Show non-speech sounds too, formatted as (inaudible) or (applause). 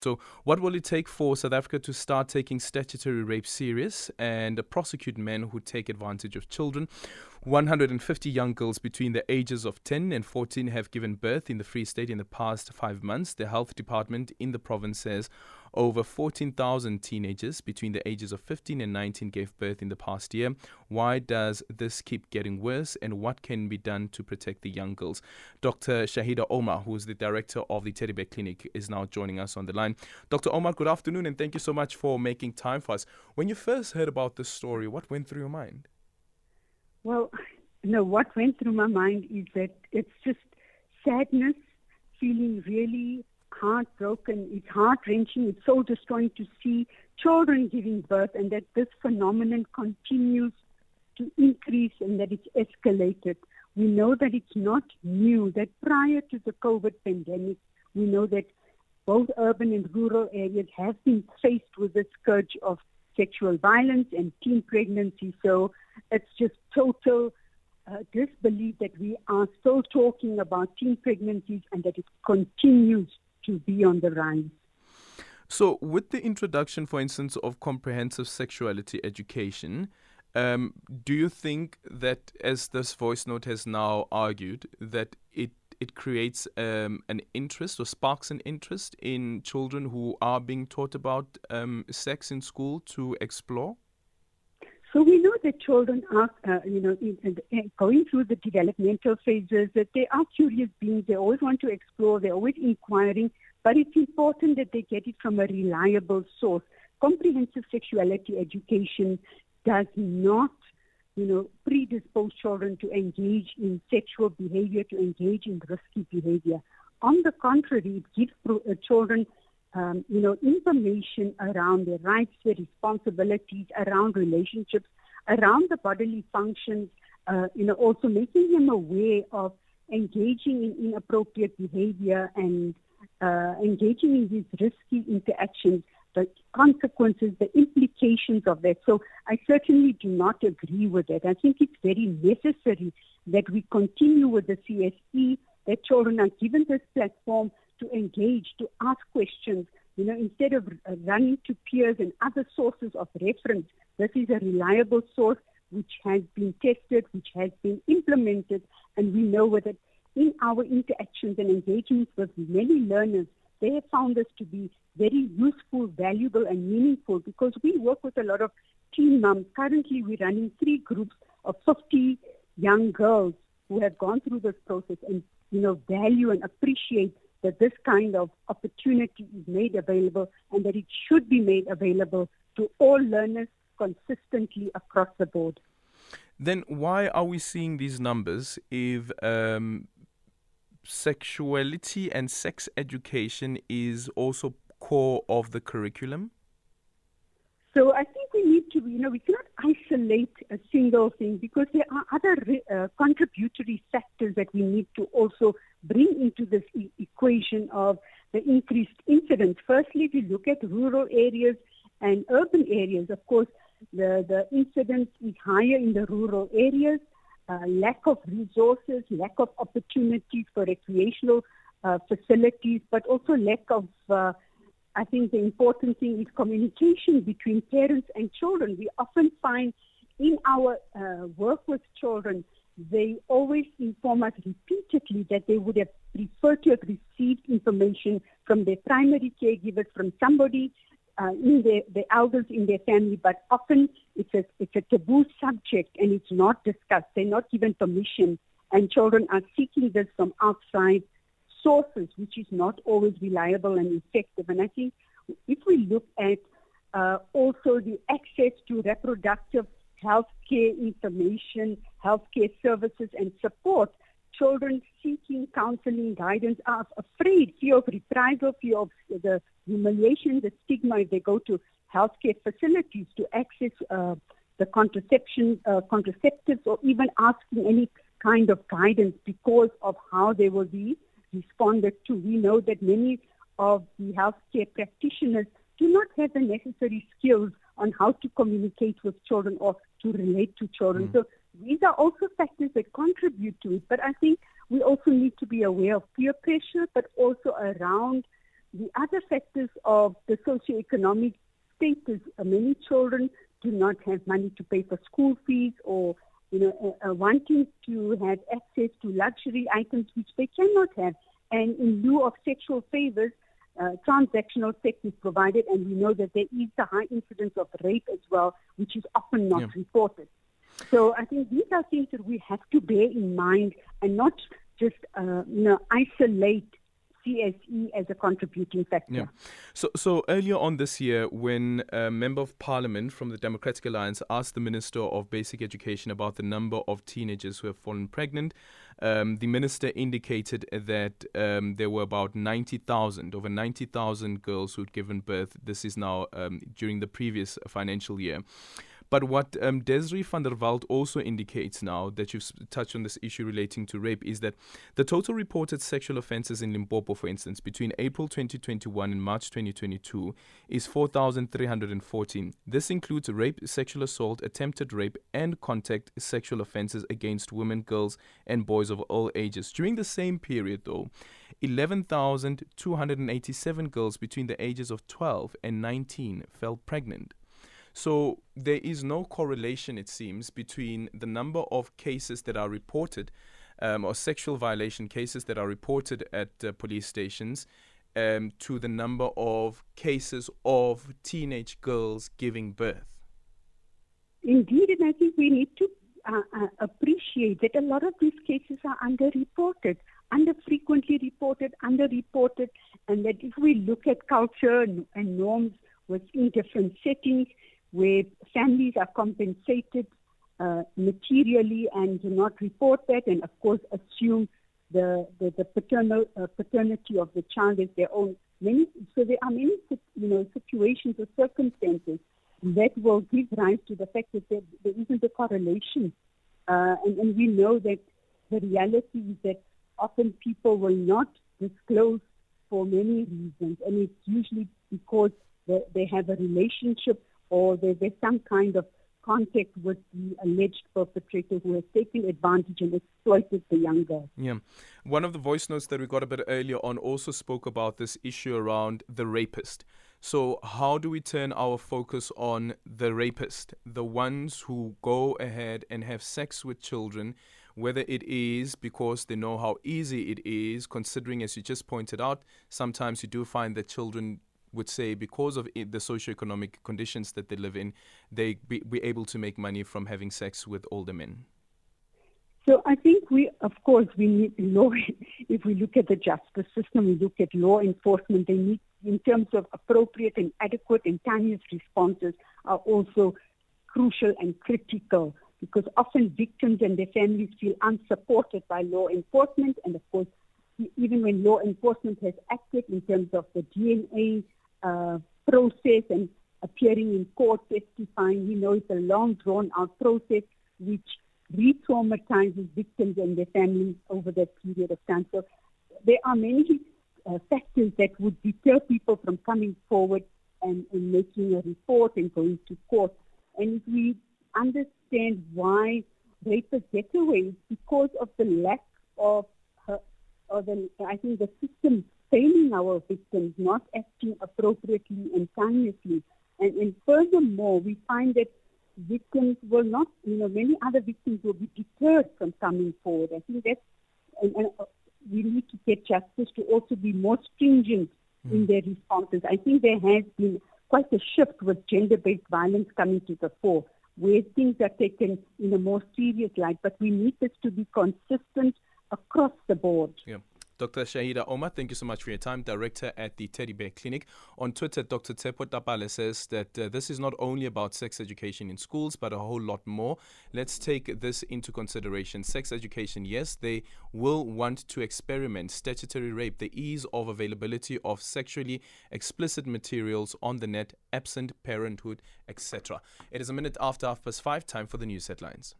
So, what will it take for South Africa to start taking statutory rape serious and prosecute men who take advantage of children? 150 young girls between the ages of 10 and 14 have given birth in the Free State in the past five months. The health department in the province says over 14,000 teenagers between the ages of 15 and 19 gave birth in the past year. Why does this keep getting worse and what can be done to protect the young girls? Dr. Shaheda Omar, who is the director of the Teddy Bear Clinic, is now joining us on the line. Dr. Omar, good afternoon and thank you so much for making time for us. When you first heard about this story, what went through your mind? Well, no, what went through my mind is that it's just sadness, feeling really heartbroken. It's heart wrenching. It's soul destroying to see children giving birth and that this phenomenon continues to increase and that it's escalated. We know that it's not new, that prior to the COVID pandemic, we know that both urban and rural areas have been faced with the scourge of sexual violence and teen pregnancy. So it's just total uh, disbelief that we are still talking about teen pregnancies and that it continues to be on the rise. So, with the introduction, for instance, of comprehensive sexuality education, um, do you think that, as this voice note has now argued, that it it creates um, an interest or sparks an interest in children who are being taught about um, sex in school to explore? So we know that children are, uh, you know, in, in, going through the developmental phases, that they are curious beings. They always want to explore. They're always inquiring. But it's important that they get it from a reliable source. Comprehensive sexuality education does not, you know, predispose children to engage in sexual behavior, to engage in risky behavior. On the contrary, it gives uh, children um, you know, information around their rights, their responsibilities, around relationships, around the bodily functions, uh, you know, also making them aware of engaging in inappropriate behavior and uh, engaging in these risky interactions, the consequences, the implications of that. So I certainly do not agree with that. I think it's very necessary that we continue with the CSE, that children are given this platform to engage, to ask questions. You know, instead of running to peers and other sources of reference, this is a reliable source which has been tested, which has been implemented, and we know that in our interactions and engagements with many learners, they have found this to be very useful, valuable, and meaningful because we work with a lot of teen moms. Currently, we're running three groups of 50 young girls who have gone through this process and you know value and appreciate that this kind of opportunity is made available and that it should be made available to all learners consistently across the board. Then why are we seeing these numbers if um, sexuality and sex education is also core of the curriculum? So I think we need to, you know, we cannot isolate a single thing because there are other uh, contributory factors that we need to also bring into this e- equation of the increased incidence. Firstly, if you look at rural areas and urban areas, of course, the, the incidence is higher in the rural areas. Uh, lack of resources, lack of opportunities for recreational uh, facilities, but also lack of uh, I think the important thing is communication between parents and children. We often find in our uh, work with children, they always inform us repeatedly that they would have preferred to have received information from their primary caregivers, from somebody uh, in their, the elders in their family, but often it's a, it's a taboo subject and it's not discussed. They're not given permission, and children are seeking this from outside sources, which is not always reliable and effective. And I think if we look at uh, also the access to reproductive health care information, healthcare services, and support, children seeking counseling guidance are afraid, fear of reprisal, fear of the humiliation, the stigma if they go to healthcare facilities to access uh, the contraception, uh, contraceptives, or even asking any kind of guidance because of how they will be responded to. We know that many of the healthcare practitioners do not have the necessary skills on how to communicate with children or to relate to children. Mm. So these are also factors that contribute to it. But I think we also need to be aware of peer pressure, but also around the other factors of the socioeconomic status, many children do not have money to pay for school fees or you know, uh, uh, wanting to have access to luxury items which they cannot have. And in lieu of sexual favors, uh, transactional sex is provided, and we know that there is a high incidence of rape as well, which is often not yeah. reported. So I think these are things that we have to bear in mind and not just uh, you know isolate CSE as a contributing factor. Yeah. So, so earlier on this year, when a member of parliament from the Democratic Alliance asked the Minister of Basic Education about the number of teenagers who have fallen pregnant, um, the minister indicated that um, there were about 90,000, over 90,000 girls who'd given birth. This is now um, during the previous financial year. But what um, van der Walt also indicates now that you've touched on this issue relating to rape is that the total reported sexual offences in Limpopo, for instance, between April 2021 and March 2022 is 4,314. This includes rape, sexual assault, attempted rape, and contact sexual offences against women, girls, and boys of all ages. During the same period, though, 11,287 girls between the ages of 12 and 19 fell pregnant. So there is no correlation, it seems, between the number of cases that are reported um, or sexual violation cases that are reported at uh, police stations um, to the number of cases of teenage girls giving birth. Indeed, and I think we need to uh, uh, appreciate that a lot of these cases are underreported, under frequently reported, underreported, and that if we look at culture and, and norms within different settings, where families are compensated uh, materially and do not report that, and of course assume the the, the paternal uh, paternity of the child as their own. Many, so there are many you know situations or circumstances that will give rise to the fact that there, there isn't a correlation, uh, and, and we know that the reality is that often people will not disclose for many reasons, and it's usually because they, they have a relationship or there, there's some kind of contact with the alleged perpetrator who has taken advantage and exploited the young girl. Yeah. One of the voice notes that we got a bit earlier on also spoke about this issue around the rapist. So, how do we turn our focus on the rapist, the ones who go ahead and have sex with children, whether it is because they know how easy it is, considering, as you just pointed out, sometimes you do find that children would say because of the socioeconomic conditions that they live in, they be, be able to make money from having sex with older men? So I think we, of course, we need law. (laughs) If we look at the justice system, we look at law enforcement. They need, in terms of appropriate and adequate and timely responses, are also crucial and critical because often victims and their families feel unsupported by law enforcement, and of course, even when law enforcement has acted in terms of the DNA uh, process and appearing in court testifying. We know it's a long drawn out process which re-traumatizes victims and their families over that period of time. So there are many uh, factors that would deter people from coming forward and, and making a report and going to court. And if we understand why rapists get away, because of the lack of, her, or the, I think the system failing our victims, not acting appropriately and timelessly. And, and furthermore, we find that victims will not, you know, many other victims will be deterred from coming forward. I think that's, and, and uh, we need to get justice to also be more stringent mm. in their responses. I think there has been quite a shift with gender-based violence coming to the fore, where things are taken in a more serious light. But we need this to be consistent across the board. Yeah. Dr. Shaheda Omar, thank you so much for your time, Director at the Teddy Bear Clinic. On Twitter, Dr. Tsepo Tapale says that uh, this is not only about sex education in schools, but a whole lot more. Let's take this into consideration. Sex education, yes, they will want to experiment statutory rape, the ease of availability of sexually explicit materials on the net, absent parenthood, etc. It is a minute after half past five, time for the news headlines.